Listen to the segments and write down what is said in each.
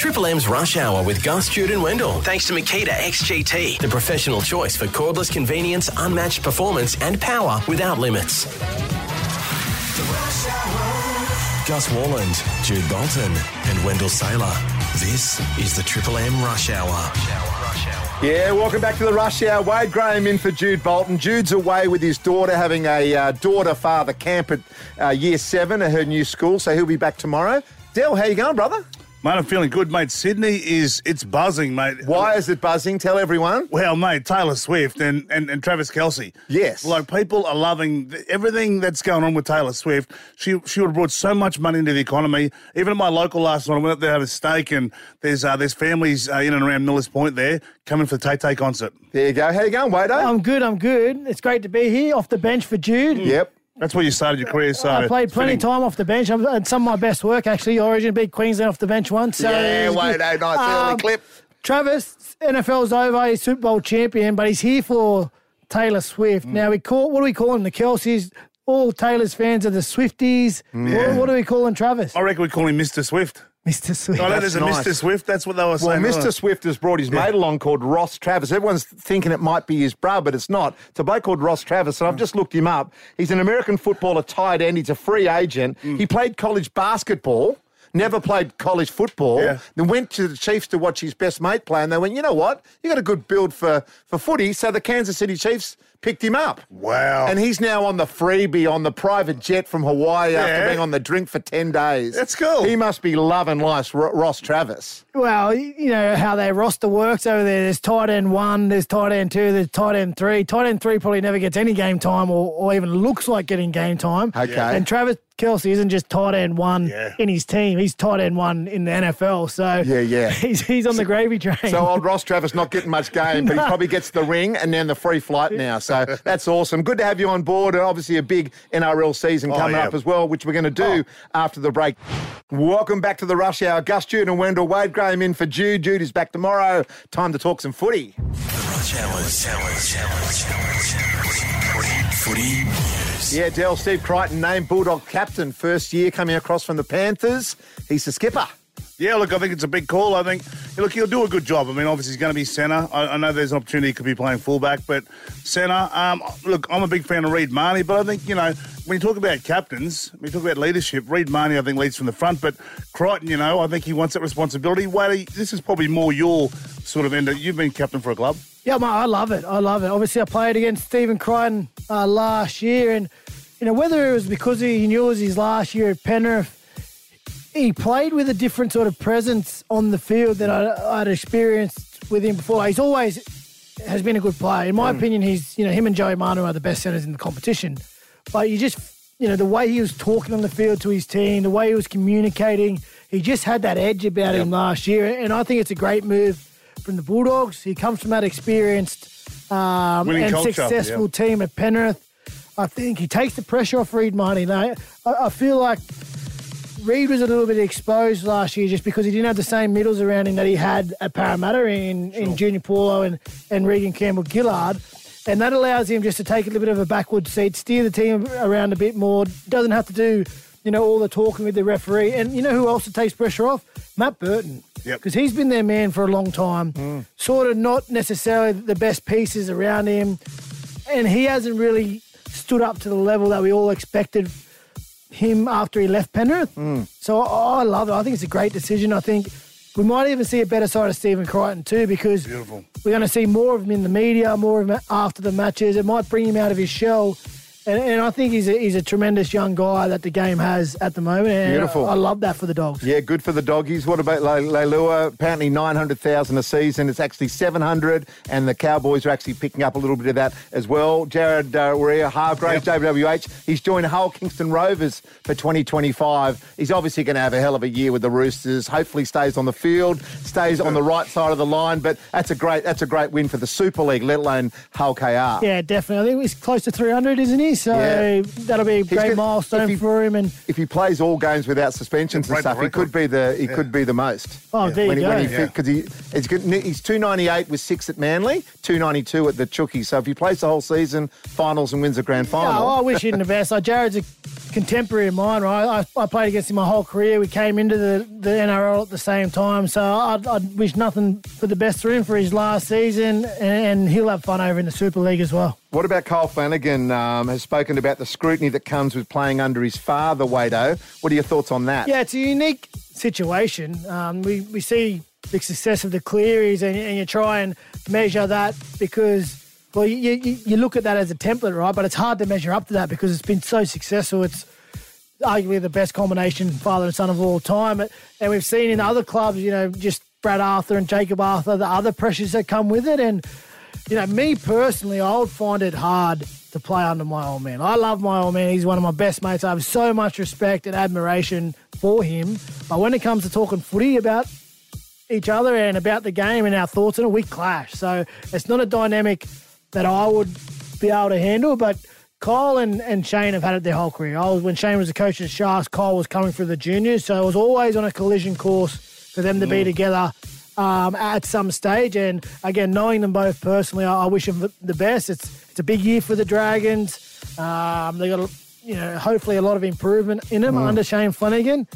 Triple M's Rush Hour with Gus, Jude and Wendell. Thanks to Makita XGT, the professional choice for cordless convenience, unmatched performance and power without limits. Gus Worland, Jude Bolton and Wendell Sailor. This is the Triple M Rush Hour. Yeah, welcome back to the Rush Hour. Wade Graham in for Jude Bolton. Jude's away with his daughter, having a uh, daughter-father camp at uh, Year 7 at her new school, so he'll be back tomorrow. Dell, how you going, brother? Mate, I'm feeling good, mate. Sydney is it's buzzing, mate. Why is it buzzing? Tell everyone. Well, mate, Taylor Swift and, and, and Travis Kelce. Yes. Like people are loving th- everything that's going on with Taylor Swift. She she would have brought so much money into the economy. Even at my local last night, I went up there to have a steak, and there's uh, there's families uh, in and around Millers Point there coming for the Tay Tay concert. There you go. How you going, Wade? I'm good. I'm good. It's great to be here off the bench for Jude. Yep. That's where you started your career, so I played plenty of time off the bench. I've had some of my best work actually. Origin beat Queensland off the bench once. So Yeah, it was Wade, good. eh, nice early Um, clip. Travis, NFL's over. He's Super Bowl champion, but he's here for Taylor Swift. Mm. Now we call what do we call him? The Kelces. All Taylor's fans are the Swifties. What, what do we call him, Travis? I reckon we call him Mr. Swift. Mr. Swift. I know That's there's a nice. Mr. Swift. That's what they were saying. Well, saying. Mr. Swift has brought his mate along called Ross Travis. Everyone's thinking it might be his bro, but it's not. It's a bloke called Ross Travis, and I've just looked him up. He's an American footballer, tight end. He's a free agent. Mm. He played college basketball. Never played college football. Yeah. Then went to the Chiefs to watch his best mate play, and they went, you know what? You got a good build for for footy. So the Kansas City Chiefs picked him up. Wow. And he's now on the freebie on the private jet from Hawaii after being on the drink for 10 days. That's cool. He must be loving life, Ro- Ross Travis. Well, you know how their roster works over there. There's tight end one, there's tight end two, there's tight end three. Tight end three probably never gets any game time or, or even looks like getting game time. Okay. And Travis Kelce isn't just tight end one Yeah. in his team. He's tight end one in the NFL. So Yeah, yeah. he's he's on the gravy train. So old Ross Travis not getting much game, but he probably gets the ring and then the free flight now. So that's awesome. Good to have you on board, and obviously a big NRL season Oh, coming yeah. up as well, which we're going to do oh. after the break. Welcome back to the Rush Hour. Gus Jude and Wendell Wade Graham in for Jude. Jude is back tomorrow. Time to talk some footy. News. Yeah, Dell Steve Crichton named Bulldog captain first year coming across from the Panthers. He's the skipper. Yeah, look, I think it's a big call. I think, look, he'll do a good job. I mean, obviously, he's going to be centre. I, I know there's an opportunity he could be playing fullback, but centre. Um, look, I'm a big fan of Reed Mahoney, but I think, you know, when you talk about captains, when you talk about leadership, Reed Mahoney, I think, leads from the front, but Crichton, you know, I think he wants that responsibility. Wadey, this is probably more your sort of end. of- You've been captain for a club. Yeah, mate, I love it. I love it. Obviously, I played against Stephen Crichton uh, last year, and you know whether it was because he knew it was his last year at Penrith, he played with a different sort of presence on the field that I, I'd experienced with him before. He's always has been a good player. In my opinion, he's you know him and Joey Manu are the best centers in the competition. But you just you know the way he was talking on the field to his team, the way he was communicating, he just had that edge about him last year, and I think it's a great move from the Bulldogs. He comes from that experienced um, and culture, successful yeah. team at Penrith. I think he takes the pressure off Reed Mahoney. Now, I, I feel like Reed was a little bit exposed last year just because he didn't have the same middles around him that he had at Parramatta in, in Junior Paulo and, and Reagan Campbell Gillard. And that allows him just to take a little bit of a backward seat, steer the team around a bit more, doesn't have to do, you know, all the talking with the referee. And you know who else takes pressure off? Matt Burton. Yep. Because he's been their man for a long time. Hmm. Sort of not necessarily the best pieces around him. And he hasn't really stood up to the level that we all expected him after he left Penrith. Mm. So I I love it. I think it's a great decision. I think we might even see a better side of Stephen Crichton too because Beautiful. we're going to see more of him in the media, more of him after the matches. It might bring him out of his shell. And, and I think he's a, he's a tremendous young guy that the game has at the moment. And Beautiful. I, love that for the Dogs. Yeah, good for the doggies. What about Le- Leilua? Apparently 900,000 a season. It's actually 700, and the Cowboys are actually picking up a little bit of that as well. Jared uh, Waerea-Hargreaves, JWH, he's joined Hull Kingston Rovers for 2025. He's obviously going to have a hell of a year with the Roosters. Hopefully stays on the field, stays on the right side of the line, but that's a great that's a great win for the Super League, let alone Hull KR. Yeah, definitely. I think he's close to 300, isn't he? He? So Yeah. that'll be a great got- milestone he- for him. And If he plays all games without suspensions and stuff, he could be the he could be the most. Oh, there you when he, go. When he Yeah. because he he's, two ninety eight with six at Manly, two ninety two at the Chookie. So if he plays the whole season, finals and wins a grand Yeah, final, I wish him the best. Like Jared's a contemporary of mine, right? I, I played against him my whole career. We came into the, the NRL at the same time, so I'd, I'd wish nothing but the best for him for his last season, and, and he'll have fun over in the Super League as well. What about Kyle Flanagan? Um, has spoken about the scrutiny that comes with playing under his father, Wado. What are your thoughts on that? Yeah, it's a unique situation. Um, we, we see the success of the Clearys, and, and you try and measure that because, well, you, you, you look at that as a template, right? But it's hard to measure up to that because it's been so successful. It's arguably the best combination father and son of all time. And we've seen in other clubs, you know, just Brad Arthur and Jacob Arthur, the other pressures that come with it. And, you know, me personally, I would find it hard to play under my old man. I love my old man. He's one of my best mates. I have so much respect and admiration for him. But when it comes to talking footy about each other and about the game and our thoughts on it, we clash. So it's not a dynamic that I would be able to handle. But Kyle and, and Shane have had it their whole career. I was when Shane was the coach of the Sharks, Kyle was coming through the juniors, so it was always on a collision course for them to be mm. together. Um, at some stage, and again, knowing them both personally, I, I wish them the best. It's it's a big year for the Dragons. Um, they got a, you know hopefully a lot of improvement in them under Shane Flanagan,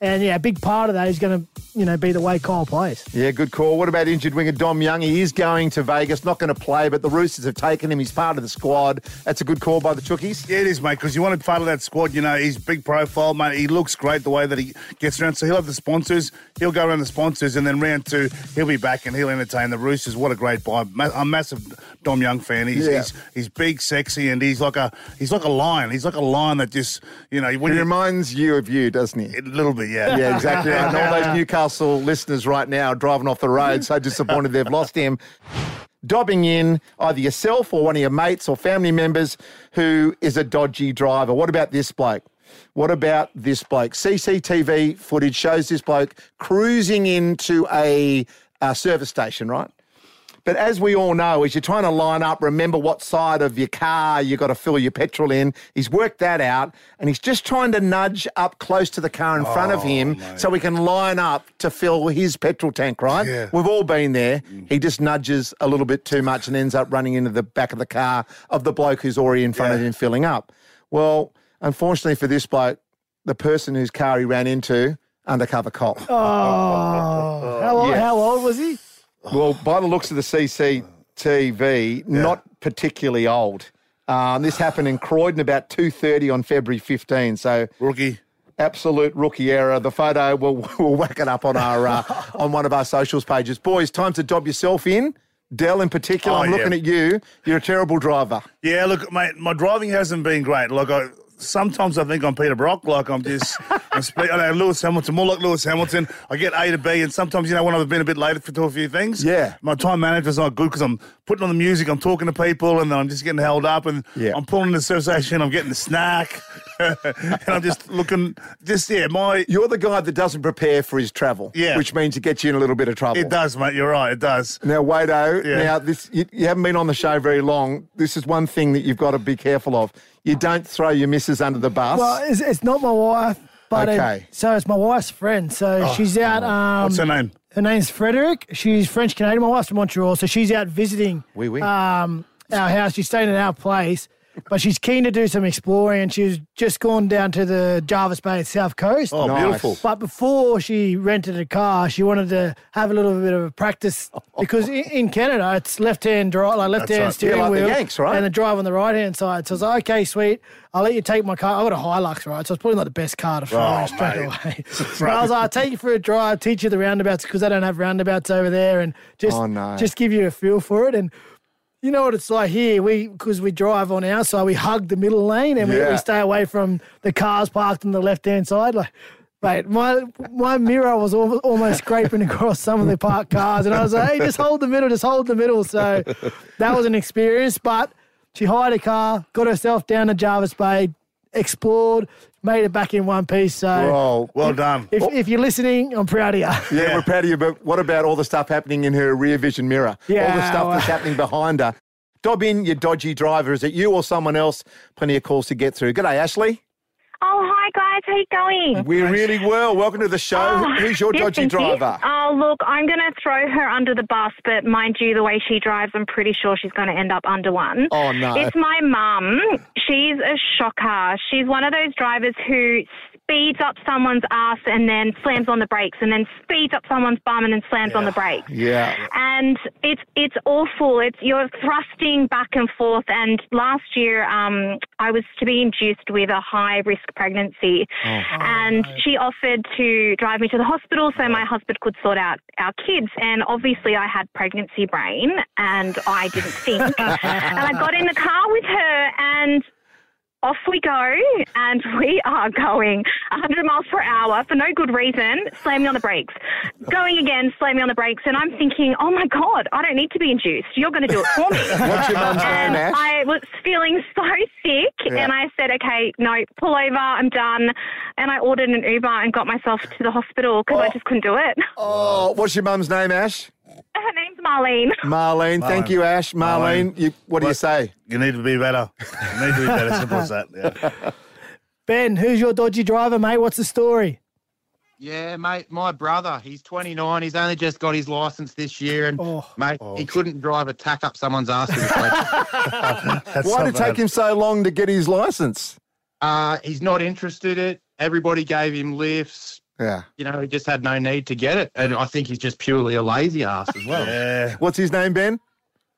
and yeah, a big part of that is going to you know be the way Kyle plays. Yeah, good call. What about injured winger Dom Young? He is going to Vegas, not going to play, but the Roosters have taken him. He's part of the squad. That's a good call by the Chookies. Yeah, it is, mate, because you want to be part of that squad. You know, he's big profile, mate. He looks great the way that he gets around. So he'll have the sponsors. He'll go around the sponsors, and then round two, he'll be back and he'll entertain the Roosters. What a great buy! I'm a massive Dom Young fan. He's, Yeah. he's he's big, sexy, and he's like a he's like a lion. He's like a lion that just you know when He you reminds you of you, doesn't he? a little bit, yeah, Yeah, exactly. right. And all those Newcastle listeners right now are driving off the road, so disappointed they've lost him. Dobbing in either yourself or one of your mates or family members who is a dodgy driver. What about this bloke? What about this bloke? CCTV footage shows this bloke cruising into a, a service station, right? But as we all know, as you're trying to line up, remember what side of your car you've got to fill your petrol in. He's worked that out, and he's just trying to nudge up close to the car in front of oh, him so we can line up to fill his petrol tank. Right? Yeah. We've all been there. Mm-hmm. He just nudges a little bit too much and ends up running into the back of the car of the bloke who's already in front of him filling up. Well, unfortunately for this bloke, the person whose car he ran into, undercover cop. Oh, how, old, Yeah. how old was he? Well, by the looks of the CCTV, not particularly old. Um, this happened in Croydon about 2.30 on February 15. So rookie. absolute rookie error. The photo, we'll, we'll whack it up on our uh, on one of our socials pages. Boys, time to dob yourself in. Dell in particular, Oh, I'm looking at you. You're a terrible driver. Yeah, look, mate, my driving hasn't been great. Like, I sometimes I think I'm Peter Brock. Like, I'm just, I'm spe- I know Lewis Hamilton, more like Lewis Hamilton. I get A to B, and sometimes, you know, when I've been a bit late for to a few things, Yeah. my time management's not good because I'm putting on the music, I'm talking to people, and then I'm just getting held up, and Yeah. I'm pulling the service station, I'm getting the snack, and I'm just looking, just yeah, my. You're the guy that doesn't prepare for his travel, Yeah. which means it gets you in a little bit of trouble. It does, mate. You're right. It does. Now, Wado, Yeah. now this you, you haven't been on the show very long. This is one thing that you've got to be careful of. You don't throw your missus under the bus. Well, it's, it's not my wife, but it- Okay. so it's my wife's friend. So she's out. Um, What's her name? Her name's Frederick. She's French Canadian. My wife's from Montreal, so she's out visiting Oui, oui. um, our house. She's staying at our place, but she's keen to do some exploring. And she's just gone down to the Jervis Bay South Coast. Oh, Nice. beautiful. But before she rented a car, she wanted to have a little bit of a practice because in, in Canada it's left-hand drive, like left-hand right. steering Yeah, like the wheel, Yanks, right? and the drive on the right-hand side. So I was like, okay, sweet, I'll let you take my car. I've got a Hilux, right? So it's probably not the best car to throw Oh, straight mate. away. but I was like, I'll take you for a drive, teach you the roundabouts because they don't have roundabouts over there, and just Oh, no. just give you a feel for it and. You know what it's like here. We because we drive on our side, we hug the middle lane and we, we stay away from the cars parked on the left hand side. Like, mate, my my mirror was al- almost scraping across some of the parked cars, and I was like, "Hey, just hold the middle, just hold the middle." So that was an experience. But she hired a car, got herself down to Jervis Bay, explored, made it back in one piece. So Well, Well done. if, oh. if you're listening, I'm proud of you. yeah, Yeah. we're proud of you, but what about all the stuff happening in her rear vision mirror? all the stuff well- that's happening behind her. Dob in your dodgy driver. Is it you or someone else? Plenty of calls to get through. G'day, Ashley. Oh, hi guys. How you going? We're really well. Welcome to the show. Oh, Who's your yes, dodgy thank you. driver? Oh, look, I'm going to throw her under the bus, but mind you, the way she drives, I'm pretty sure she's going to end up under one. Oh, no. It's my mum. She's a shocker. She's one of those drivers who speeds up someone's ass and then slams on the brakes, and then speeds up someone's bum and then slams on the brakes. Yeah. and it's it's awful. It's you're thrusting back and forth. And last year, um, I was to be induced with a high risk pregnancy, and she offered to drive me to the hospital so my husband could sort out our kids. And obviously, I had pregnancy brain, and I didn't think. and I got in the car with her, and off we go, and we are going 100 miles per hour for no good reason, slamming on the brakes. Going again, slamming on the brakes, and I'm thinking, oh my God, I don't need to be induced. You're going to do it for me. What's your mum's and name, I was feeling so sick, Yeah. and I said, okay, no, pull over, I'm done. And I ordered an Uber and got myself to the hospital because I oh. just couldn't do it. Oh, what's your mum's name, Ash? Her name's Marlene. Marlene. Thank you, Ash. Marlene, you, what do you say? You need to be better. You need to be better. Simple as that. Yeah. Ben, who's your dodgy driver, mate? What's the story? Yeah, mate, my brother, he's 29. He's only just got his license this year, and Oh. mate, he couldn't drive a tack up someone's ass. with his leg. That's Why not did it take bad. him so long to get his license? uh, he's not interested in it. Everybody gave him lifts. Yeah. You know, he just had no need to get it, and I think he's just purely a lazy ass as well. Yeah. What's his name, Ben?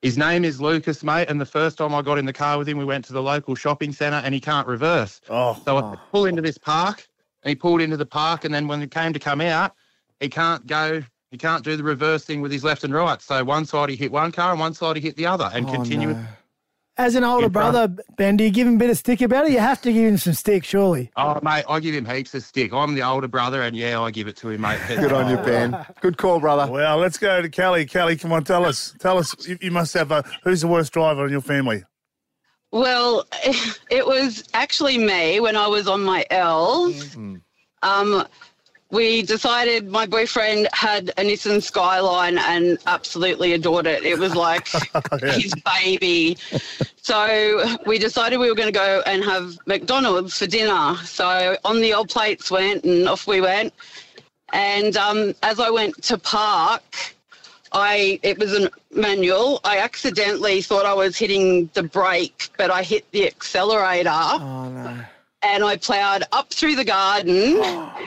His name is Lucas, mate, and the first time I got in the car with him, we went to the local shopping centre, and he can't reverse. Oh. So I pull into this park, and he pulled into the park, and then when it came to come out, he can't go. He can't do the reverse thing with his left and right. So one side he hit one car, and one side he hit the other, and Oh, continue. no. As an older Yeah, brother, Ben, do you give him a bit of stick about it? You have to give him some stick, surely. Oh, mate, I give him heaps of stick. I'm the older brother, and yeah, I give it to him, mate. Good on you, Ben. Good call, brother. Well, let's go to Kelly. Kelly, come on, tell us. Tell us. You, you must have a. Who's the worst driver in your family? Well, it was actually me when I was on my L's. Um, we decided my boyfriend had a Nissan Skyline and absolutely adored it. It was like his baby. So we decided we were going to go and have McDonald's for dinner. So on the old plates went and off we went. And um, as I went to park, I it was a manual. I accidentally thought I was hitting the brake, but I hit the accelerator. Oh, no. And I ploughed up through the garden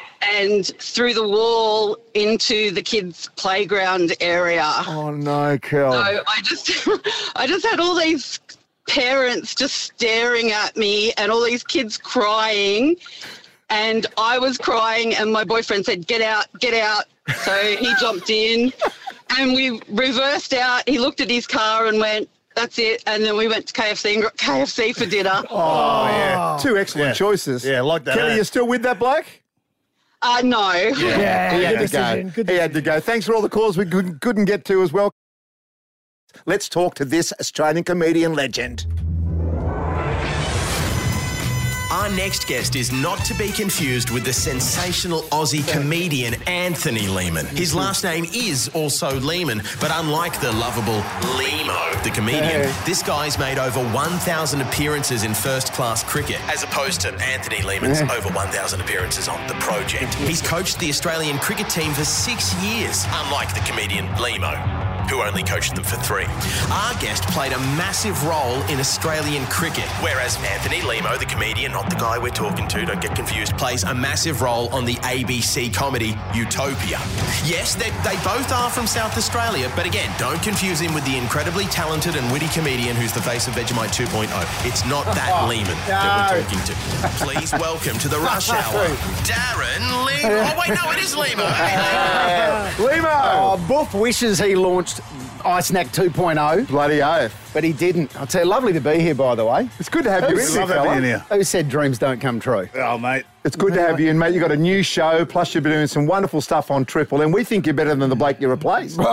and through the wall into the kids' playground area. Oh, no, Kel. So I just I just had all these parents just staring at me and all these kids crying. And I was crying and my boyfriend said, Get out, get out. So he jumped in and we reversed out. He looked at his car and went, That's it. And then we went to KFC and got KFC for dinner. Oh, yeah. Two excellent Yeah. choices. Yeah, like that, Kelly, eh? you still with that bloke? Uh no. Yeah, he good had to decision. go. Good he had to go. Thanks for all the calls we couldn't, couldn't get to as well. Let's talk to this Australian comedian legend. Our next guest is not to be confused with the sensational Aussie comedian Anthony Lehmann. His last name is also Lehmann, but unlike the lovable Lehmo, the comedian, Hey. this guy's made over 1,000 appearances in first class cricket, as opposed to Anthony Lehmann's over 1,000 appearances on the project. He's coached the Australian cricket team for six years, unlike the comedian Lehmo who only coached them for three. Our guest played a massive role in Australian cricket, whereas Anthony Lehmo, the comedian, not the guy we're talking to, don't get confused, plays a massive role on the ABC comedy Utopia. Yes, they, they both are from South Australia, but again, don't confuse him with the incredibly talented and witty comedian who's the face of Vegemite 2.0. It's not that oh, Lehmann that we're talking to. Please welcome to the rush hour, Darren Lehmo. Oh, wait, no, it is Lehmo. Hey, Lehmo. Limo! Oh, Buff wishes he launched iSnack 2.0, Bloody oath. But he didn't. I'll tell you, lovely to be here, by the way. It's good to have you in Love here, having you here. Who said dreams don't come true? Oh, mate. It's good to have you in, mate. You've got a new show, plus you've been doing some wonderful stuff on Triple M. We think you're better than the bloke you replaced.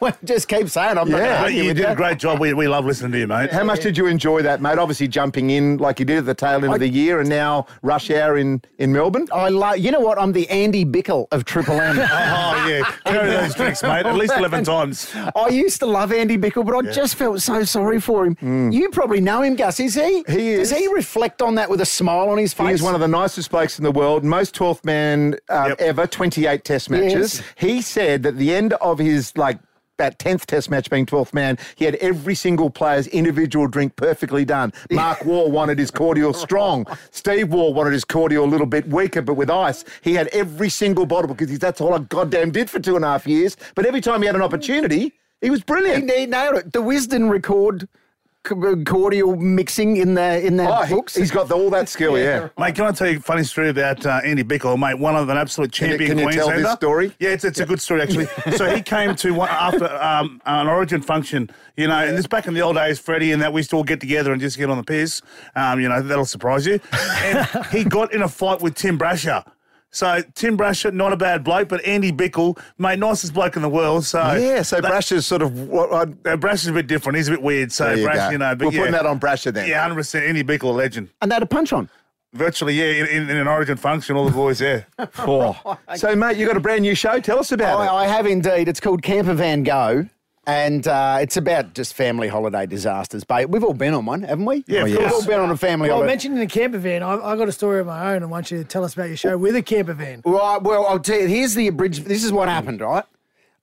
Well, just keep saying I'm not Yeah. gonna Mate, argue you did you. a great job. We, we love listening to you, mate. How much did you enjoy that, mate? Obviously jumping in like you did at the tail end of the year and now rush hour in, in Melbourne. I love. You know what? I'm the Andy Bichel of Triple M. Oh, yeah. Carry those drinks, mate. At least 11 times. I used to love Andy Bichel, but I just felt so sorry for him. You probably know him, Gus. Is he? Mm. He Does is. he reflect on that with a smile on his face? He is one of the nicest blokes in the world, most 12th man um, Yep. ever, 28 test matches. Yes. He said that the end of his, like, that 10th test match being 12th man, he had every single player's individual drink perfectly done. Mark Waugh wanted his cordial strong. Steve Waugh wanted his cordial a little bit weaker, but with ice. He had every single bottle because that's all I goddamn did for two and a half years. But every time he had an opportunity, he was brilliant. He, he nailed it. The Wisden record cordial mixing in the in the Oh, He, has got the, all that skill, yeah. Mate, can I tell you a funny story about uh, Andy Bichel, mate? One of an absolute Can you- champion can you tell this story? Yeah, it's, it's a good story actually. so he came to one after um, an Origin function, you know, and this back in the old days, Freddie and that we used to all get together and just get on the piss. Um, you know, that'll surprise you. And he got in a fight with Tim Brasher. So Tim Brasher, not a bad bloke, but Andy Bichel, mate, nicest bloke in the world. So Yeah, so that, Brasher's sort of what I'd uh, Brasher's a bit different. He's a bit weird. So you Brasher, go. you know, but We're yeah. putting that on Brasher then. Yeah, hundred percent. Andy Bichel, a legend. and they had a punch on. Virtually, yeah, in, in, in an Origin function, all the boys there. Oh. So, mate, you got a brand new show. Tell us about I, it. I have indeed. It's called Camper Van Go. And uh, it's about just family holiday disasters. But we've all been on one, haven't we? Yeah, of we've all been on a family Well, holiday. mentioning the camper van, I, I got a story of my own. I want you to tell us about your show with a camper van. Right. Well, I'll tell you. Here's the abridged. This is what happened. Right.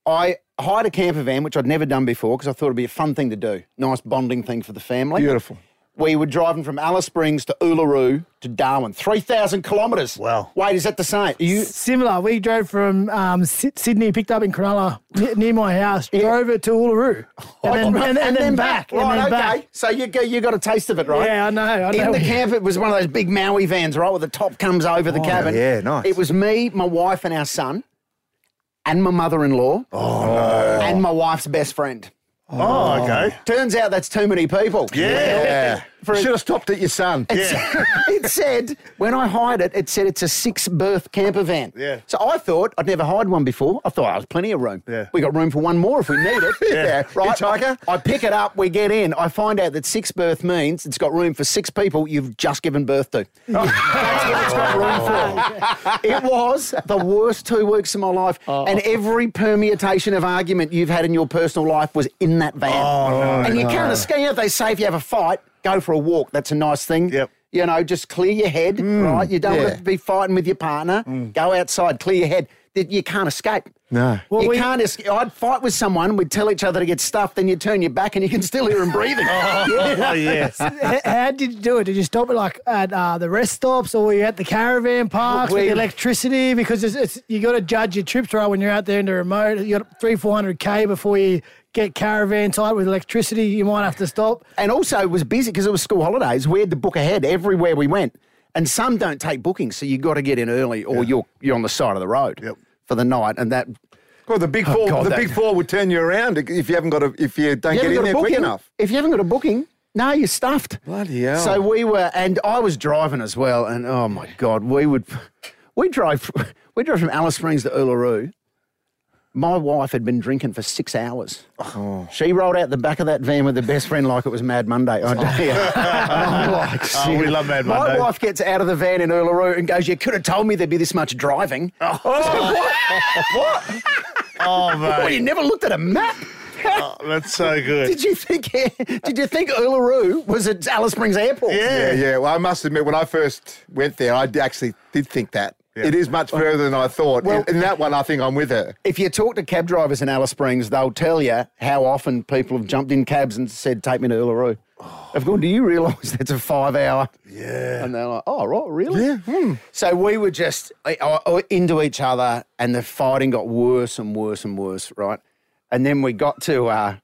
I hired a camper van, which I'd never done before, because I thought it'd be a fun thing to do. Nice bonding thing for the family. Beautiful. We were driving from Alice Springs to Uluru to Darwin, three thousand kilometres. Wow. Wait, is that the same? Are you? Similar, we drove from um, Sy- Sydney, picked up in Cronulla, near, near my house, drove it to Uluru, and then, and, and then back, and Right, then okay. back. So you go, you got a taste of it, right? Yeah, I know, I In know. the camper, it was one of those big Maui vans, right, where the top comes over the cabin. yeah, nice. It was me, my wife, and our son, and my mother-in-law. Oh no! And my wife's best friend. Oh, okay. Turns out that's too many people. Yeah. For Should have stopped at your son. it said when I hired it, it said it's a six-berth camper van. Yeah. So I thought I'd never hired one before. I thought oh, I was plenty of room. Yeah. We got room for one more if we need it. Yeah. Right. Hitchhiker? I pick it up. We get in. I find out that six berth means it's got room for six people you've just given birth to. That's what it's got room for. It was the worst two weeks of my life, oh. and every permutation of argument you've had in your personal life was in that van. Oh, no, and you can't escape. They say if you have a fight, go for a walk. That's a nice thing. Yep. You know, just clear your head, right? You don't yeah. want to be fighting with your partner. Go outside, clear your head. You can't escape. No. Well, you we- can't escape. I'd fight with someone, we'd tell each other to get stuffed, then you turn your back and you can still hear them breathing. Oh, yes. H- How did you do it? Did you stop it like at uh, the rest stops, or were you at the caravan parks with the electricity? Because it's, it's you got to judge your trips right when you're out there in the remote. You got three, four hundred k before you get caravan tight with electricity. You might have to stop. And also, it was busy because it was school holidays. We had to book ahead everywhere we went. And some don't take bookings, so you've got to get in early or you're, you're on the side of the road Yep. for the night. And that. Well, the big oh, four, God, the that- big four would turn you around if you haven't got a, if you don't You get in there a quick booking. enough. If you haven't got a booking, no, you're stuffed. Bloody hell. So we were, and I was driving as well. And oh my God, we would, we drove, we drove from Alice Springs to Uluru. My wife had been drinking for six hours. Oh. She rolled out the back of that van with her best friend like it was Mad Monday. I tell you. I'm like, Oh, we love Mad Monday. My wife gets out of the van in Uluru and goes, "You could have told me there'd be this much driving." Oh. What? What? Oh, Well, you never looked at a map. Oh, that's so good. Did you think? Did you think Uluru was at Alice Springs Airport? Yeah, yeah. Well, I must admit, when I first went there, I actually did think that. It is much further than I thought. Well- in, in that one, I think I'm with her. If you talk to cab drivers in Alice Springs, they'll tell you how often people have jumped in cabs and said, "Take me to Uluru." I've gone. Do you realise that's a five-hour? Yeah. And they're like, "Oh, right, really?" Yeah. Hmm. So we were just into each other, and the fighting got worse and worse and worse, right? And then we got to, uh,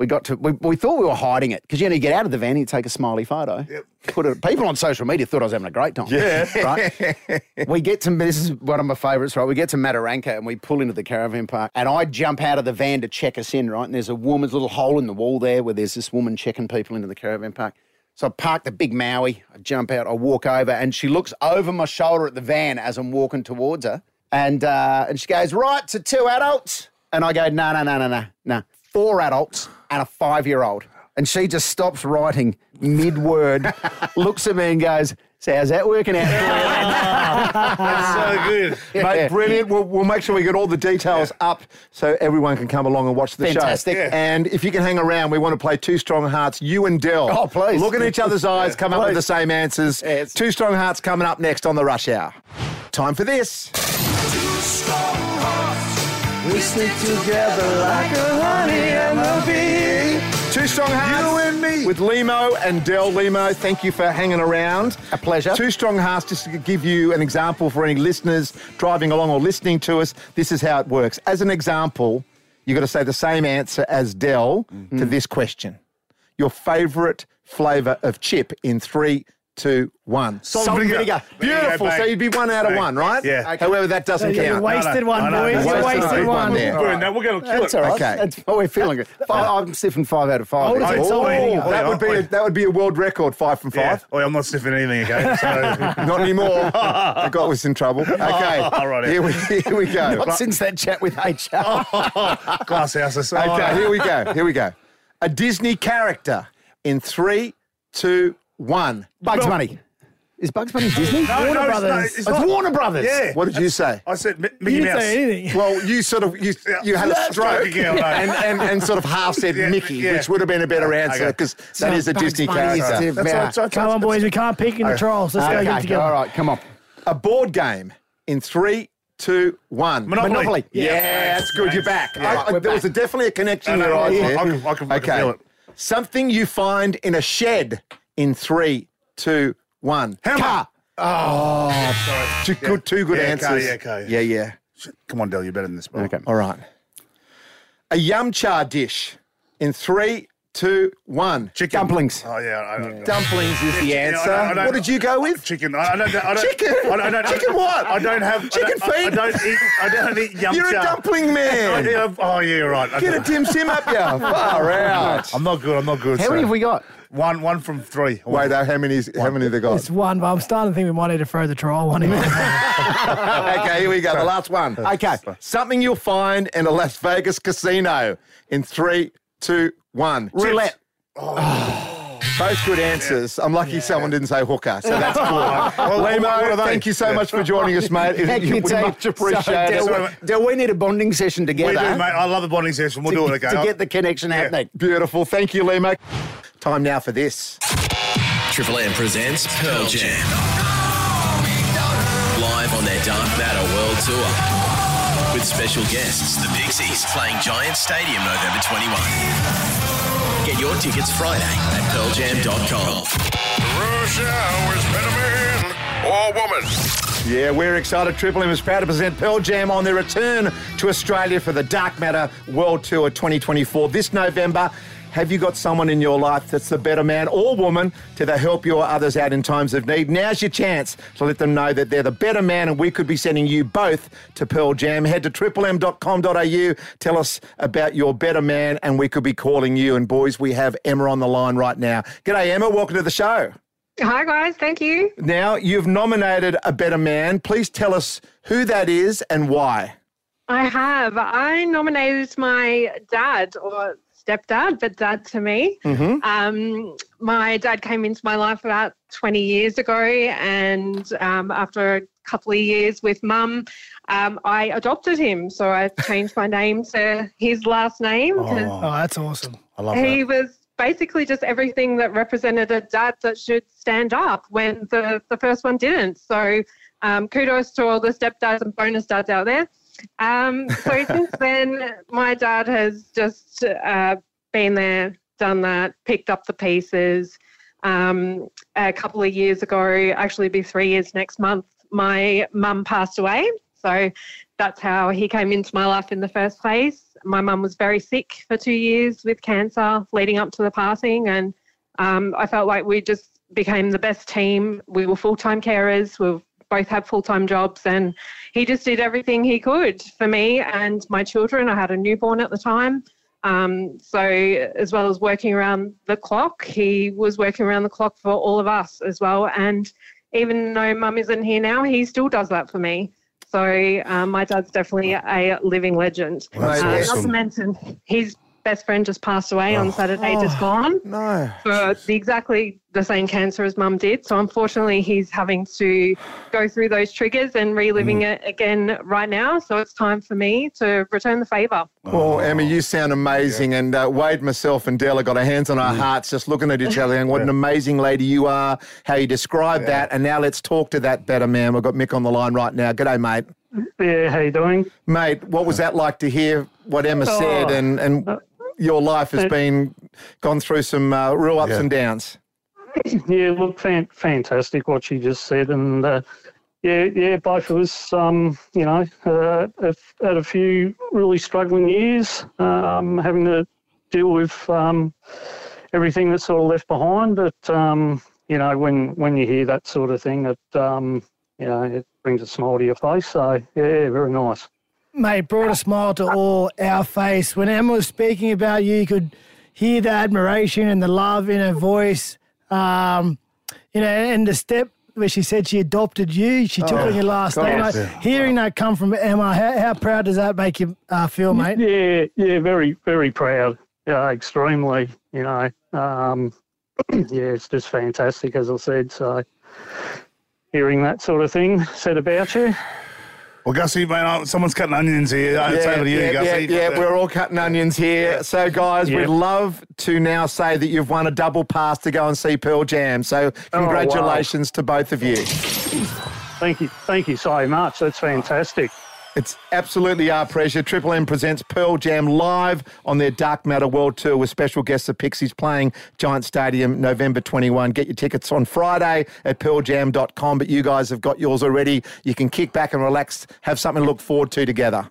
we got to, we, we thought we were hiding it because you know you get out of the van, you take a smiley photo. Yep. Put it. People on social media thought I was having a great time. Yeah. Right. we get to this is one of my favourites, right? We get to Mataranka and we pull into the caravan park, and I jump out of the van to check us in, right? And there's a woman's little hole in the wall there where there's this woman checking people into the caravan park. So I park the big Maui, I jump out, I walk over, and she looks over my shoulder at the van as I'm walking towards her. And uh, and she goes, right to two adults. And I go, no, no, no, no, no, no. Four adults and a five year old. And she just stops writing mid word, looks at me and goes, So how's that working out? That's so good. Mate, brilliant. We'll, we'll make sure we get all the details up so everyone can come along and watch the Fantastic. show. Yeah. And if you can hang around, we want to play Two Strong Hearts, you and Dell. Oh, please. Look in each other's eyes, come up with the same answers. Yes. Two Strong Hearts coming up next on the Rush Hour. Time for this. We stick together like a honey and a bee. Two Strong Hearts. You and me. With Lehmo and Dell Lehmo. Thank you for hanging around. A pleasure. Two Strong Hearts, just to give you an example for any listeners driving along or listening to us, this is how it works. As an example, you've got to say the same answer as Dell to mm-hmm. this question. Your favourite flavour of chip in three, two, one. Salt Salt vinegar. vinegar. There you go, Beautiful. So you'd be one out of one, right? Yeah. Okay. However, that doesn't You count. wasted one, I know. boys. You Wasted wasted one one. there. Burn that. We're going to kill That's it. all right. Okay. That's what we're feeling good. Five, I'm sniffing five out of five. Oh, is it? Salt and vinegar. that would be a, that would be a world record, five from Yeah. five. Oh, I'm not sniffing anything, again. So, Not anymore. I got us in trouble. Ah, okay, All right, here we here we go. Not since that chat with HR. Oh, glass houses. Okay, oh. here we go. Here we go. A Disney character in three, two, one. Bugs Bunny. Is Bugs Bunny Disney? No, Warner no, it's Brothers. not- It's It's, It's not. Warner Brothers. Yeah. What did you say? I said Mi- You Mickey didn't Mouse. say anything. Well, you sort of you, you had a Yeah, stroke yeah, I know. and, and, and sort of half said Yeah, Mickey, yeah. which would have been a better answer Okay. because that is a Bugs Disney Bunny is character. to- That's Yeah. right, so- so- Come on, boys. We can't peek in the trolls. Let's go get Okay, together. all right, come on. A board game in three, two, one. Monopoly. Monopoly. Yeah, that's good. You're back. Yeah. I- I- We're there was a, definitely a connection in No, your no, eyes I- there. I can- I can- I can okay. feel it. Something you find in a shed in three, two, one. Hammer. Car. Oh, oh, sorry. Two good, two good Yeah, answers. car, yeah, car, yeah, yeah. Shit, Come on, Dell, you're better than this, bro. Okay. All right. A yum cha dish in three, two, one. Chicken. Dumplings. Oh, yeah. I don't, Dumplings is the Yeah, I answer. don't- I don't- what did you go with? Chicken. I, I don't. I don't. Chicken? I don't, I don't, Chicken what? I don't have Chicken I don't, feet? I, I don't eat. I don't eat yum You're a dumpling man. do- Oh yeah, right. Get a dim sim up, yeah. Far out. I'm not good. I'm not good. How many have we got? One. One from three. Wait, how many? Is, how many they got? It's one, but I'm starting to think we might need to throw the trial one in. okay, here we go. The last one. Okay, something you'll find in a Las Vegas casino in three, two, one. Roulette. Oh. Both good answers. I'm lucky someone didn't say hooker, so that's cool. Well, what are thank you so much for joining us, mate. Thank you, we team. much appreciate it. So, Dell, Dell, we need a bonding session together. We together do, mate. I love a bonding session. We'll to, do it. again. to get the connection happening. Beautiful. Thank you, Lehmo. Time now for this. Triple M presents Pearl Jam. Live on their Dark Matter World Tour. With special guests, the Pixies, playing Giant Stadium November 21. Get your tickets Friday at pearljam.com. Rush hours, better man or woman. Yeah, we're excited. Triple M is proud to present Pearl Jam on their return to Australia for the Dark Matter World Tour 2024 this November. Have you got someone in your life that's the better man or woman to help you or others out in times of need? Now's your chance to let them know that they're the better man and we could be sending you both to Pearl Jam. Head to triplem.com.au. Tell us about your better man and we could be calling you. And boys, we have Emma on the line right now. G'day, Emma. Welcome to the show. Hi, guys. Thank you. Now, you've nominated a better man. Please tell us who that is and why. I have. I nominated my dad or stepdad, but dad to me. Um, my dad came into my life about 20 years ago, and um, after a couple of years with mum, um, I adopted him. So I changed my name to his last name. oh, that's awesome. I love it. he that. was basically just everything that represented a dad that should stand up when the, the first one didn't. So um, kudos to all the stepdads and bonus dads out there. Um, so since then, my dad has just uh, been there, done that, picked up the pieces. Um, a couple of years ago, actually, be three years next month, my mum passed away. So that's how he came into my life in the first place. My mum was very sick for two years with cancer leading up to the passing, and um, I felt like we just became the best team. We were full time carers. We both had full time jobs, and he just did everything he could for me and my children. I had a newborn at the time. Um, so, as well as working around the clock, he was working around the clock for all of us as well. And even though mum isn't here now, he still does that for me. So, um, my dad's definitely a living legend. Well, Uh, Not to mention, he's best friend just passed away on Saturday, just gone. No. For the exactly the same cancer as mum did. So unfortunately, he's having to go through those triggers and reliving it again right now. So it's time for me to return the favour. Well, Emma, you sound amazing. And uh, Wade, myself, and Della got our hands on our hearts just looking at each other and what an amazing lady you are, how you describe that. And now let's talk to that better man. We've got Mick on the line right now. G'day, mate. Yeah, how you doing? Mate, what was that like to hear what Emma Oh. said? And, and your life has Uh, been gone through some uh, real ups Yeah. and downs. Yeah, look, fan- fantastic what she just said, and uh, yeah, yeah, both of us, um, you know, uh, have had a few really struggling years, um, having to deal with um, everything that's sort of left behind. But um, you know, when when you hear that sort of thing, it um, you know, it brings a smile to your face. So yeah, very nice. Mate, brought a smile to all our face. When Emma was speaking about you, you could hear the admiration and the love in her voice. Um, you know, and the step where she said she adopted you, she took Oh, on your last name. Like. Hearing that come from Emma, how, how proud does that make you uh, feel, mate? Yeah, yeah, very, very proud. Yeah, extremely. You know, um, yeah, it's just fantastic, as I said. So, hearing that sort of thing said about you. Well, Gussie, mate, uh, someone's cutting onions here. Uh, it's over to you, yeah, Gussie. yeah, yeah, we're all cutting onions here. So, guys, Yeah. we'd love to now say that you've won a double pass to go and see Pearl Jam. So, wow. congratulations to both of you. Thank you, thank you so much. That's fantastic. It's absolutely our pleasure. Triple M presents Pearl Jam live on their Dark Matter World Tour with special guests of Pixies playing Giant Stadium November 21. Get your tickets on Friday at pearljam.com, but you guys have got yours already. You can kick back and relax, have something to look forward to together.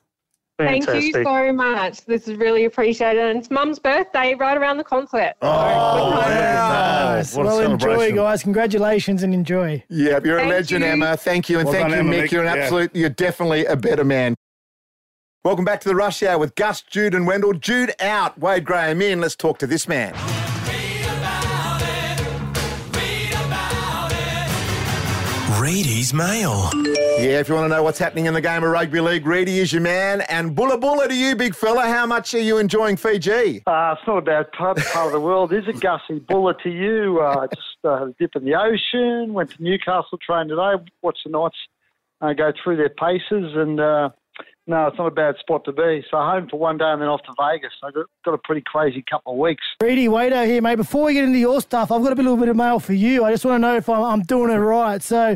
Fantastic. Thank you so much. This is really appreciated. And it's mum's birthday right around the concert. Oh, wow. Nice. What a well, enjoy, guys. Congratulations and enjoy. Yeah, you're a legend, you. Emma. Thank you. And Well thank done, you, Emma, Mick. Mick. You're an Yeah. absolute, you're definitely a better man. Welcome back to the Rush Hour with Gus, Jude, and Wendell. Jude out, Wade Graham in. Let's talk to this man. Reedy's Mail. Yeah, if you want to know what's happening in the game of rugby league, Reedy is your man. And Bulla Bulla to you, big fella. How much are you enjoying Fiji? Uh, it's not a bad part, part of the world, is it, Gussie? Bullet to you. Uh, just uh, had a dip in the ocean, went to Newcastle, trained today, watched the Knights uh, go through their paces, and uh, no, it's not a bad spot to be. So home for one day and then off to Vegas. I got, got a pretty crazy couple of weeks. Reedy, Wader here, mate. Before we get into your stuff, I've got a little bit of mail for you. I just want to know if I'm, I'm doing it right. So,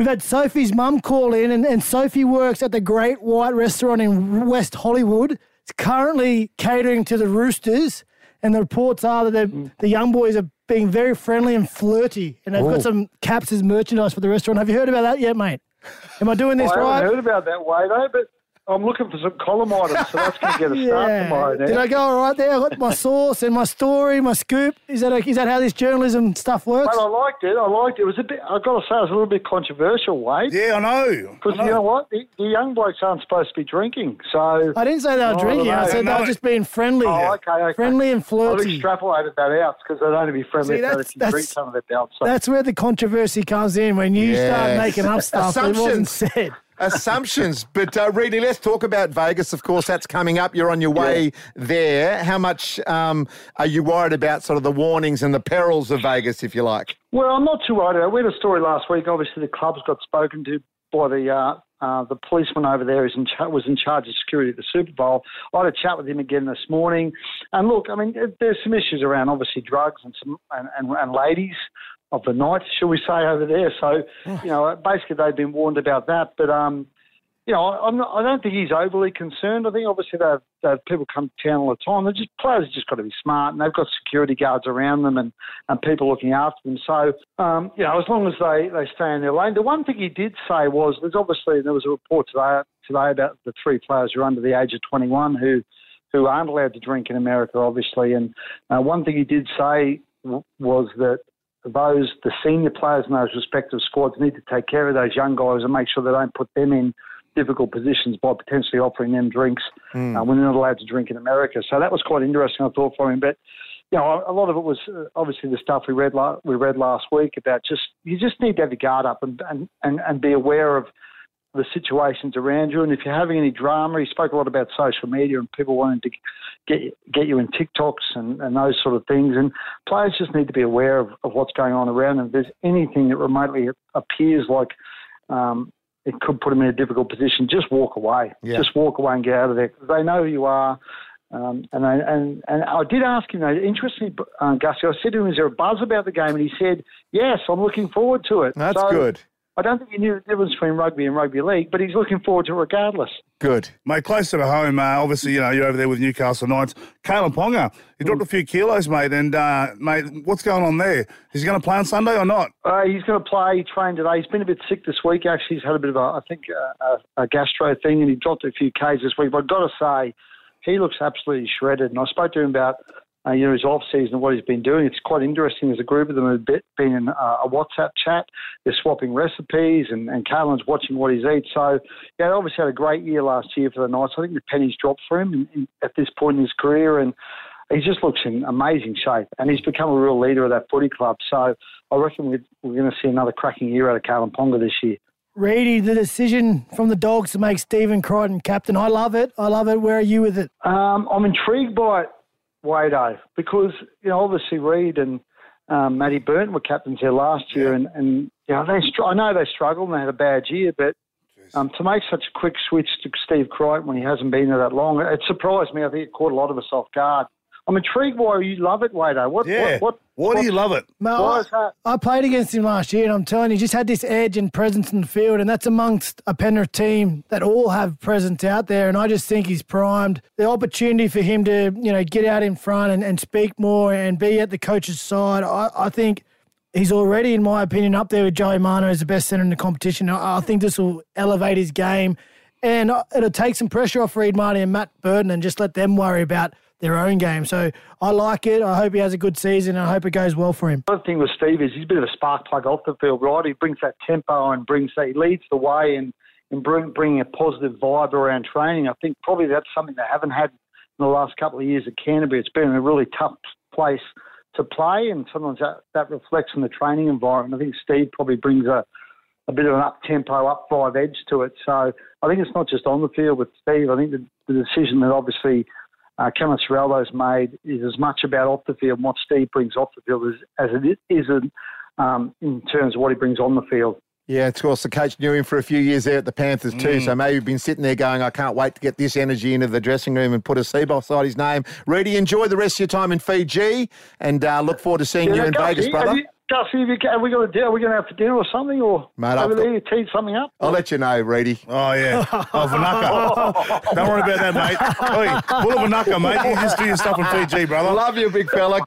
we've had Sophie's mum call in, and, and Sophie works at the Great White Restaurant in West Hollywood. It's currently catering to the Roosters, and the reports are that the- mm. the young boys are being very friendly and flirty, and they've got oh. some caps as merchandise for the restaurant. Have you heard about that yet, mate? Am I doing this I right? haven't heard about that, Wado, but I'm looking for some column items, so that's going to get a start tomorrow now. Did I go all right there? I got my source and my story, my scoop. Is that is that how this journalism stuff works? But I liked it. I liked it. It was a bit. I've got to say, it was a little bit controversial, Wade. Yeah, I know. Because you know what, the, the young blokes aren't supposed to be drinking. So I didn't say they were Oh, drinking. I no, said they were just being friendly. Oh, okay, okay. Friendly and flirty. I've extrapolated that out because they'd only be friendly See, if, they- that's- drink that's- some of their belts. So. That's where the controversy comes in when you start making up stuff that wasn't said. Assumptions. But, uh, Reedy, let's talk about Vegas. Of course, that's coming up. You're on your way there. How much um, are you worried about sort of the warnings and the perils of Vegas, if you like? Well, I'm not too worried about it. We had a story last week. Obviously, the clubs got spoken to by the uh, uh, the policeman over there who's in char- was in charge of security at the Super Bowl. I had a chat with him again this morning. And look, I mean, there's some issues around obviously drugs and some and, and, and ladies of the night, shall we say, over there. So, you know, basically they've been warned about that. But um, you know, I'm not, I don't think he's overly concerned. I think obviously they have, they have people come to town all the time. They're just players have just got to be smart, and they've got security guards around them and, and people looking after them. So, um, you know, as long as they, they stay in their lane. The one thing he did say was there's obviously there was a report today today about the three players who are under the age of 21 who who aren't allowed to drink in America, obviously. And uh, one thing he did say was that those the senior players in those respective squads need to take care of those young guys and make sure they don't put them in difficult positions by potentially offering them drinks Hmm. uh, when they're not allowed to drink in America. So that was quite interesting, I thought, for him. But you know, a lot of it was uh, obviously the stuff we read la- we read last week about just you just need to have your guard up and and, and, and be aware of the situations around you. And if you're having any drama, he spoke a lot about social media and people wanting to get get you in TikToks and, and those sort of things. And players just need to be aware of, of what's going on around them. If there's anything that remotely appears like um, it could put them in a difficult position, just walk away. Yeah. Just walk away and get out of there. 'Cause They know who you are. Um, and, I, and and I did ask him, though, interestingly, uh, Gussie, I said to him, is there a buzz about the game? And he said, yes, I'm looking forward to it. That's So, good. I don't think he knew the difference between rugby and rugby league, but he's looking forward to it regardless. Good. Mate, closer to home, uh, obviously, you know, you're over there with Newcastle Knights. Kalyn Ponga, he dropped a few kilos, mate, and, uh, mate, what's going on there? Is he going to play on Sunday or not? Uh, he's going to play. He trained today. He's been a bit sick this week. Actually, he's had a bit of a, I think, a, a, a gastro thing, and he dropped a few k's this week. But I've got to say, he looks absolutely shredded. And I spoke to him about, uh, you know, his off season and what he's been doing. It's quite interesting. There's a group of them who've be- been in uh, a WhatsApp chat. They're swapping recipes, and, and Caitlin's watching what he's eats. So, yeah, obviously had a great year last year for the Knights. I think the pennies dropped for him in, in, at this point in his career, and he just looks in amazing shape, and he's become a real leader of that footy club. So I reckon we're, we're going to see another cracking year out of Kalyn Ponga this year. Reedy, the decision from the Dogs to make Stephen Crichton captain. I love it. I love it. Where are you with it? Um, I'm intrigued by it, Wado, because you know obviously Reed and um, Matty Burton were captains there last year, and and you know they str- I know they struggled and they had a bad year, but. Um, to make such a quick switch to Steve Crichton when he hasn't been there that long, it surprised me. I think it caught a lot of us off guard. I'm intrigued why you love it, Wado. What, Yeah. what, what, Why do you love it? No, Why I, is that? I played against him last year, and I'm telling you, he just had this edge and presence in the field, and that's amongst a Penrith team that all have presence out there. And I just think he's primed. The opportunity for him to, you know, get out in front and, and speak more and be at the coach's side, I, I think he's already, in my opinion, up there with Joey Manu as the best centre in the competition. I, I think this will elevate his game, and uh, it'll take some pressure off Reed Mahoney and Matt Burton, and just let them worry about their own game. So I like it. I hope he has a good season, and I hope it goes well for him. The other thing with Steve is he's a bit of a spark plug off the field, right? He brings that tempo and brings that, he leads the way and, and bring, bringing a positive vibe around training. I think probably that's something they haven't had in the last couple of years at Canterbury. It's been a really tough place to play, and sometimes that, that reflects in the training environment. I think Steve probably brings a, a bit of an up tempo, up five edge to it. So I think it's not just on the field with Steve. I think the, the decision that obviously uh, Cameron Ciraldo's made is as much about off the field and what Steve brings off the field as, as it is in, um, in terms of what he brings on the field. Yeah, of course, the coach knew him for a few years there at the Panthers too, so maybe you've been sitting there going, I can't wait to get this energy into the dressing room and put a C beside his name. Reedy, enjoy the rest of your time in Fiji and uh, look forward to seeing you in Vegas, have brother. you- Gussie, have you, are we going to are we going to have for dinner or something, or Mate, over I've there you teed something up? I'll let you know, Reedy. Oh, yeah. Oh, Vinaka. Don't worry about that, mate. Oi, full of Vinaka, mate. You just do your stuff in Fiji, brother. I love you, big fella.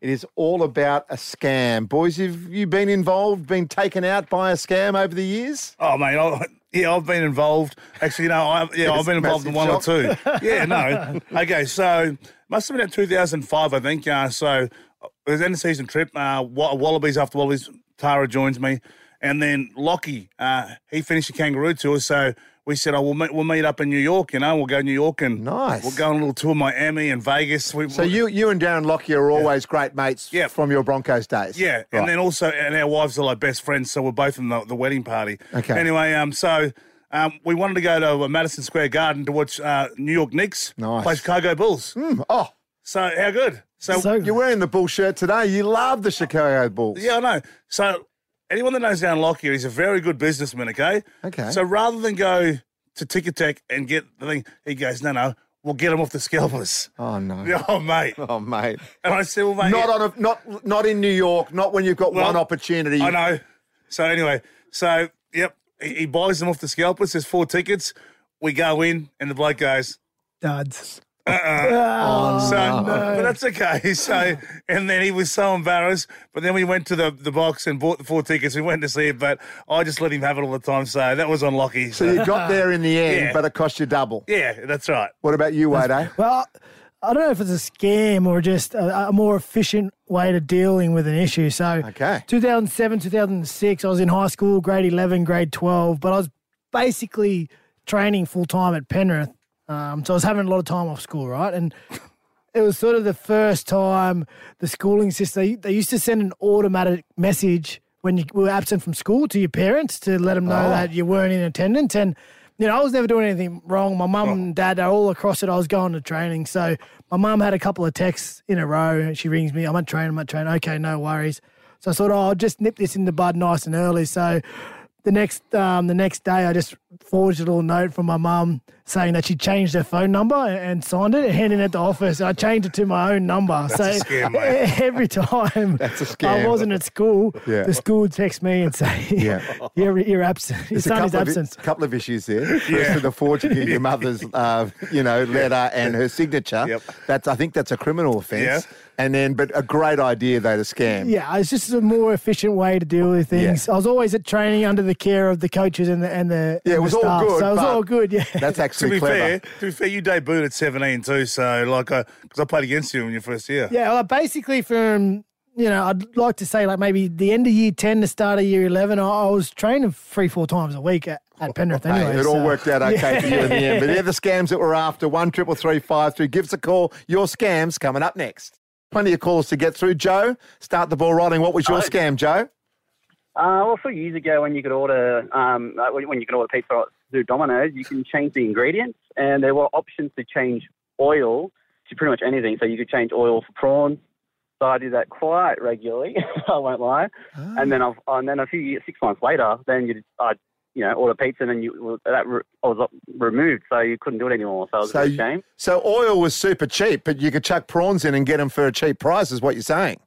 It is all about a scam. Boys, have you been involved, been taken out by a scam over the years? Oh, mate, I, yeah, I've been involved. Actually, no, I, yeah, I've been involved in one Massive or two. Yeah, no. Okay, so must have been in 2005, I think. Uh, so it was end of season trip. Uh, Wallabies after Wallabies, Tara joins me, and then Lockie, uh, he finished the Kangaroo tour. So we said, "Oh, we'll meet, we'll meet up in New York. You know, we'll go to New York and Nice. We'll go on a little tour, Miami and Vegas. We, So you, you and Darren Lockyer are always great mates Yeah. from your Broncos days. Yeah, Right. and then also, and our wives are like best friends, so we're both in the, the wedding party. Okay. Anyway, um, so um, we wanted to go to Madison Square Garden to watch uh, New York Knicks Nice. play Chicago Bulls. oh, So how good? So, So you're wearing the bull shirt today. You love the Chicago Bulls. yeah, I know. So anyone that knows Dan Lockyer, he's a very good businessman. Okay. Okay. So rather than go to Ticketek and get the thing, he goes, no, no, we'll get him off the scalpers. Oh no. Oh, mate. Oh mate. And I said, well, mate, Not on a not not in New York. Not when you've got Well, one opportunity. I know. So anyway, so yep, he, he buys them off the scalpers. There's four tickets. We go in, and the bloke goes, Duds. Uh-uh. Oh, so, but that's okay. So, and then he was so embarrassed. But then we went to the, the box and bought the four tickets. We went to see it, but I just let him have it all the time. So that was unlucky. So you got there in the end, Yeah. but it cost you double. yeah, that's right. What about you, Wade? eh? Well, I don't know if it's a scam or just a, a more efficient way to dealing with an issue. So, Okay. 2007, 2006, I was in high school, grade 11, grade 12, but I was basically training full time at Penrith. Um, so I was having a lot of time off school, right? And it was sort of the first time the schooling system, they, used to send an automatic message when you were absent from school to your parents to let them know Oh. that you weren't in attendance. And, you know, I was never doing anything wrong. My mum and dad are all across it. I was going to training. So my mum had a couple of texts in a row and she rings me, I'm at training, I'm at training. Okay, no worries. So I thought, oh, I'll just nip this in the bud nice and early. So the next um, the next day, I just forged a little note from my mum saying that she changed her phone number and, and signed it and handed it at the office. I changed it to my own number. That's so a scam, mate. every time That's a I scam. wasn't at school, Yeah. the school would text me and say, Yeah. you're, you're absent. Your a son is couple of, absent. i- couple of issues there. Firstly, the forging of your mother's, uh, you know, letter and her signature. That's, I think that's a criminal offence. And then, but a great idea though to scam. Yeah, it's just a more efficient way to deal with things. I was always at training under the care of the coaches and the and the Yeah, it was the all staff. good, So it was all good. Yeah, That's actually To actually be clever. fair, to be fair, you debuted at 17 too, so like, uh, because I played against you in your first year. Yeah, well, basically from you know, I'd like to say like maybe the end of year ten, to start of year eleven, I, I was training three, four times a week at, at Penrith. Hey, Anyway, it all so- worked out okay for you in the end. But they're the scams that we're after. One triple three five three. Give us a call. Your scams coming up next. Plenty of calls to get through. Joe, start the ball rolling. What was your Hello. scam, Joe? Uh, well, a few years ago, when you could order um, uh, when you could order pizza through Domino's, you can change the ingredients, and there were options to change oil to pretty much anything. So you could change oil for prawns. So I did that quite regularly. I won't lie. And then I've, and then a few years, six months later, then you I you know order pizza, and then you that re- was uh, removed, so you couldn't do it anymore. So it was So, a shame. so oil was super cheap, but you could chuck prawns in and get them for a cheap price, is what you're saying.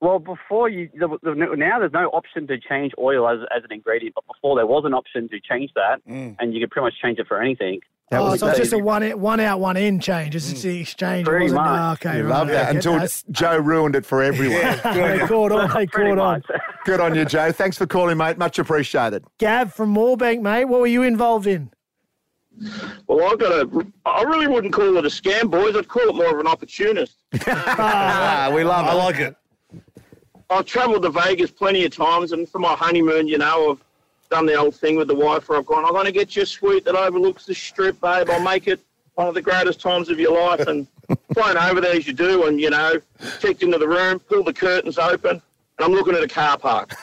Well, before you, the, the, now there's no option to change oil as, as an ingredient, but before there was an option to change that, mm. and you could pretty much change it for anything. Oh, so it's just a easy. one one out, one in change. It's just the exchange. It wasn't- much. oh, okay, you right, love that okay, until that's- Joe ruined it for everyone. they caught on. They caught on. Good on you, Joe. Thanks for calling, mate. Much appreciated. Gav from Moorebank, mate. What were you involved in? Well, I've got a. I really wouldn't call it a scam, boys. I'd call it more of an opportunist. Ah, we love it. I like it. I've travelled to Vegas plenty of times, and for my honeymoon, you know, I've done the old thing with the wife where I've gone, I'm going to get you a suite that overlooks the strip, babe. I'll make it one of the greatest times of your life. And flown over there as you do, and, you know, checked into the room, pulled the curtains open, and I'm looking at a car park.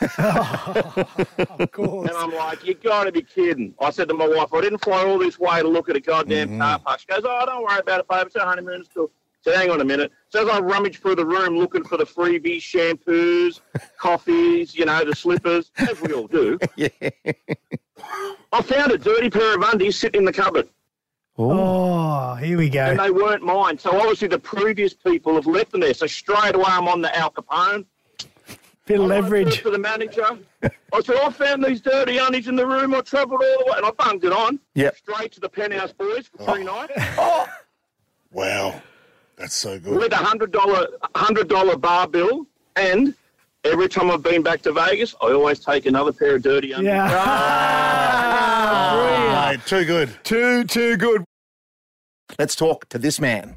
Of course. And I'm like, you got to be kidding. I said to my wife, I didn't fly all this way to look at a goddamn mm-hmm. car park. She goes, oh, don't worry about it, babe. It's a honeymoon. It's cool. So hang on a minute. So as I rummage through the room looking for the freebies, shampoos, coffees, you know, the slippers, as we all do, I found a dirty pair of undies sitting in the cupboard. Oh, here we go. And they weren't mine. So obviously the previous people have left them there. So straight away I'm on the Al Capone. Bit of leverage. For the manager. I said, I found these dirty undies in the room. I travelled all the way. And I bunged it on. Yep. Straight to the penthouse boys for oh. three nights. Oh. Wow. That's so good. With a hundred dollar hundred dollar bar bill, and every time I've been back to Vegas, I always take another pair of dirty undies. Ah, Mate, too good. Too, too good. Let's talk to this man.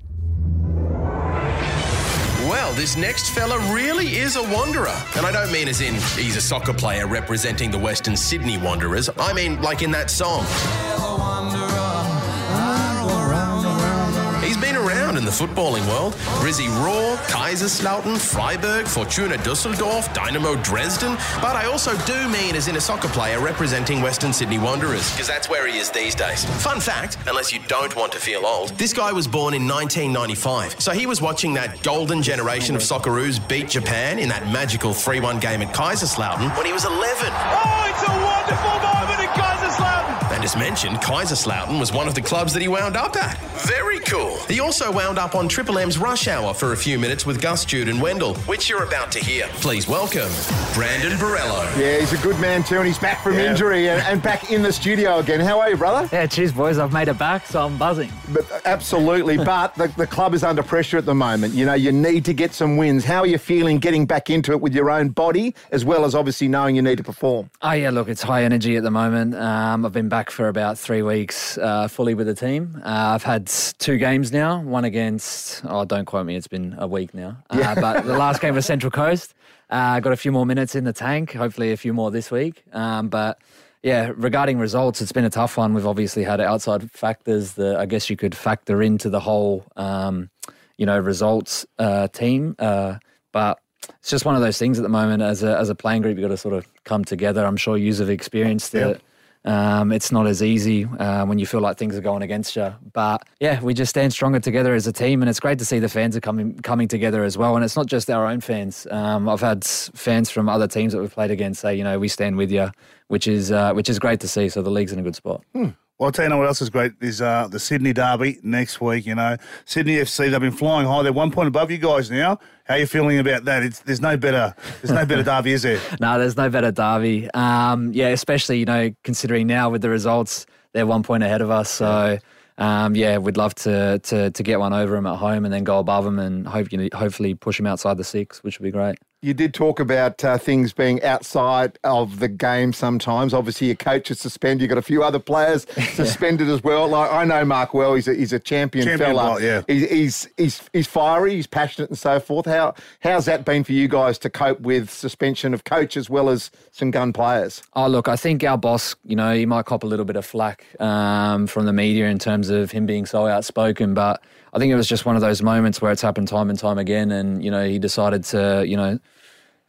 Well, this next fella really is a wanderer. And I don't mean as in he's a soccer player representing the Western Sydney Wanderers. I mean like in that song. Footballing world. Brizzy Roar, Kaiserslautern, Freiburg, Fortuna Dusseldorf, Dynamo Dresden. But I also do mean as in a soccer player representing Western Sydney Wanderers, because that's where he is these days. Fun fact, unless you don't want to feel old, this guy was born in 1995. So he was watching that golden generation of Socceroos beat Japan in that magical 3 1 game at Kaiserslautern when he was 11. Oh, it's a wonderful in Kaiserslautern. And as mentioned, Kaiserslautern was one of the clubs that he wound up at. Very cool. He also wound up on Triple M's Rush Hour for a few minutes with Gus, Jude, and Wendell, which you're about to hear. Please welcome Brandon Borello. Yeah, he's a good man too, and he's back from injury and, and back in the studio again. How are you, brother? Yeah, cheers, boys. I've made it back, so I'm buzzing. But absolutely, but the, the club is under pressure at the moment. You know, you need to get some wins. How are you feeling getting back into it with your own body, as well as obviously knowing you need to perform? Oh, yeah, look, it's high energy at the moment. Um, I've been back for about three weeks uh, fully with the team. Uh, I've had two games now, one against, oh, don't quote me, it's been a week now. Uh, but the last game was Central Coast. Uh, got a few more minutes in the tank, hopefully a few more this week. Um, but yeah, regarding results, it's been a tough one. We've obviously had outside factors that I guess you could factor into the whole, um, you know, results uh, team. Uh, but it's just one of those things at the moment. As a as a playing group, you've got to sort of come together. I'm sure you've experienced Yep. Um, it's not as easy uh, when you feel like things are going against you. But yeah, we just stand stronger together as a team, and it's great to see the fans are coming coming together as well. And it's not just our own fans. Um, I've had fans from other teams that we've played against say, you know, we stand with you, which is uh, which is great to see. So the league's in a good spot. Well, I'll tell you know what else is great is uh, the Sydney Derby next week. You know, Sydney FC they've been flying high. They're one point above you guys now. How are you feeling about that? It's, there's no better. There's no better derby, is there? no, there's no better derby. Um, yeah, especially you know considering now with the results, they're one point ahead of us. So um, yeah, we'd love to, to to get one over them at home and then go above them and hope you know, hopefully push them outside the six, which would be great. You did talk about uh, things being outside of the game sometimes. Obviously, your coach is suspended. You've got a few other players suspended as well. Like I know Mark well. He's a, he's a champion, Champion fella. bloke, yeah. He's, he's he's he's fiery. He's passionate and so forth. How how's that been for you guys to cope with suspension of coach as well as some gun players? Oh, look, I think our boss, you know, he might cop a little bit of flack um, from the media in terms of him being so outspoken, but I think it was just one of those moments where it's happened time and time again. And, you know, he decided to, you know,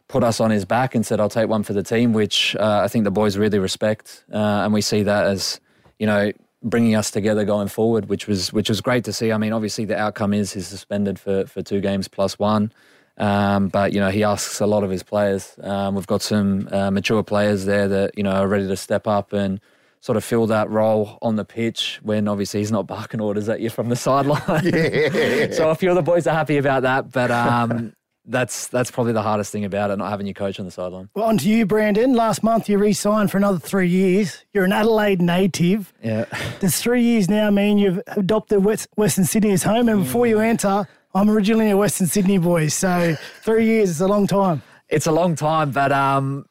put us on his back and said, I'll take one for the team, which uh, I think the boys really respect. Uh, and we see that as, you know, bringing us together going forward, which was which was great to see. I mean, obviously the outcome is he's suspended for, for two games plus one. Um, but you know he asks a lot of his players. Um, we've got some uh, mature players there that you know are ready to step up and sort of fill that role on the pitch when obviously he's not barking orders at you from the sideline. Yeah. so a few of the boys are happy about that, but um, that's that's probably the hardest thing about it, not having your coach on the sideline. Well, on to you, Brandon. Last month you re-signed for another three years. You're an Adelaide native. Yeah. Does three years now mean you've adopted West, Western Sydney as home? And before you answer, I'm originally a Western Sydney boy, so three years is a long time. It's a long time, but um,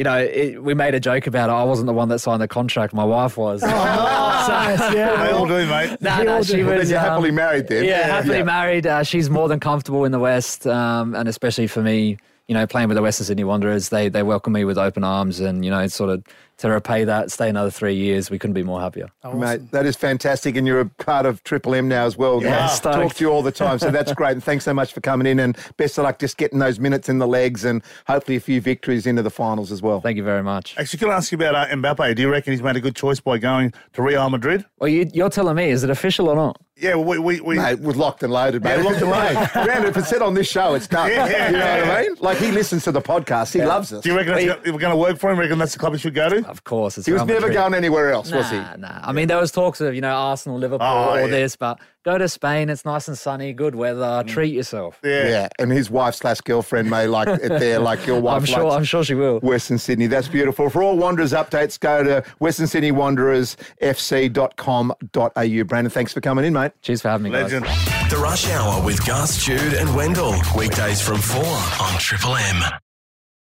you know, it, we made a joke about it. I wasn't the one that signed the contract; my wife was. Nice, yeah. They all do, mate. No, They no, she do. was Then you're happily um, married then. Yeah, happily Yeah. married. Uh, she's more than comfortable in the West, um, and especially for me, you know, playing with the Western Sydney Wanderers, they they welcome me with open arms, and you know, it's sort of to repay that, stay another three years. We couldn't be more happier. Mate, that is fantastic, and you're a part of Triple M now as well. Yeah, I stoked. talk to you all the time, so that's great. And thanks so much for coming in, and best of luck just getting those minutes in the legs, and hopefully a few victories into the finals as well. Thank you very much. Actually, can I ask you about uh, Mbappe? Do you reckon he's made a good choice by going to Real Madrid? Well, you, you're telling me, is it official or not? Yeah, well, we we, we Mate, was locked and loaded, mate. Yeah, locked and loaded. Brandon, if it's said on this show, it's done. Yeah. You know what I mean? Like he listens to the podcast, he loves us. Do you reckon that's go- we're going to work for him? Reckon that's the club he should go to? Of course, it's He was never going anywhere else, was he? Nah, nah. I mean, there was talks of you know Arsenal, Liverpool, Oh, all yeah. this, but go to Spain. It's nice and sunny, good weather. Mm. Treat yourself. Yeah. yeah, and his wife slash girlfriend may like it there, like your wife. I'm sure. I'm sure she will. Western Sydney. That's beautiful. For all Wanderers updates, go to Western Sydney Wanderers FC.com.au. Brandon, thanks for coming in, mate. Cheers for having me, guys. The Rush Hour with Gus, Jude, and Wendell. Weekdays from 4 on Triple M.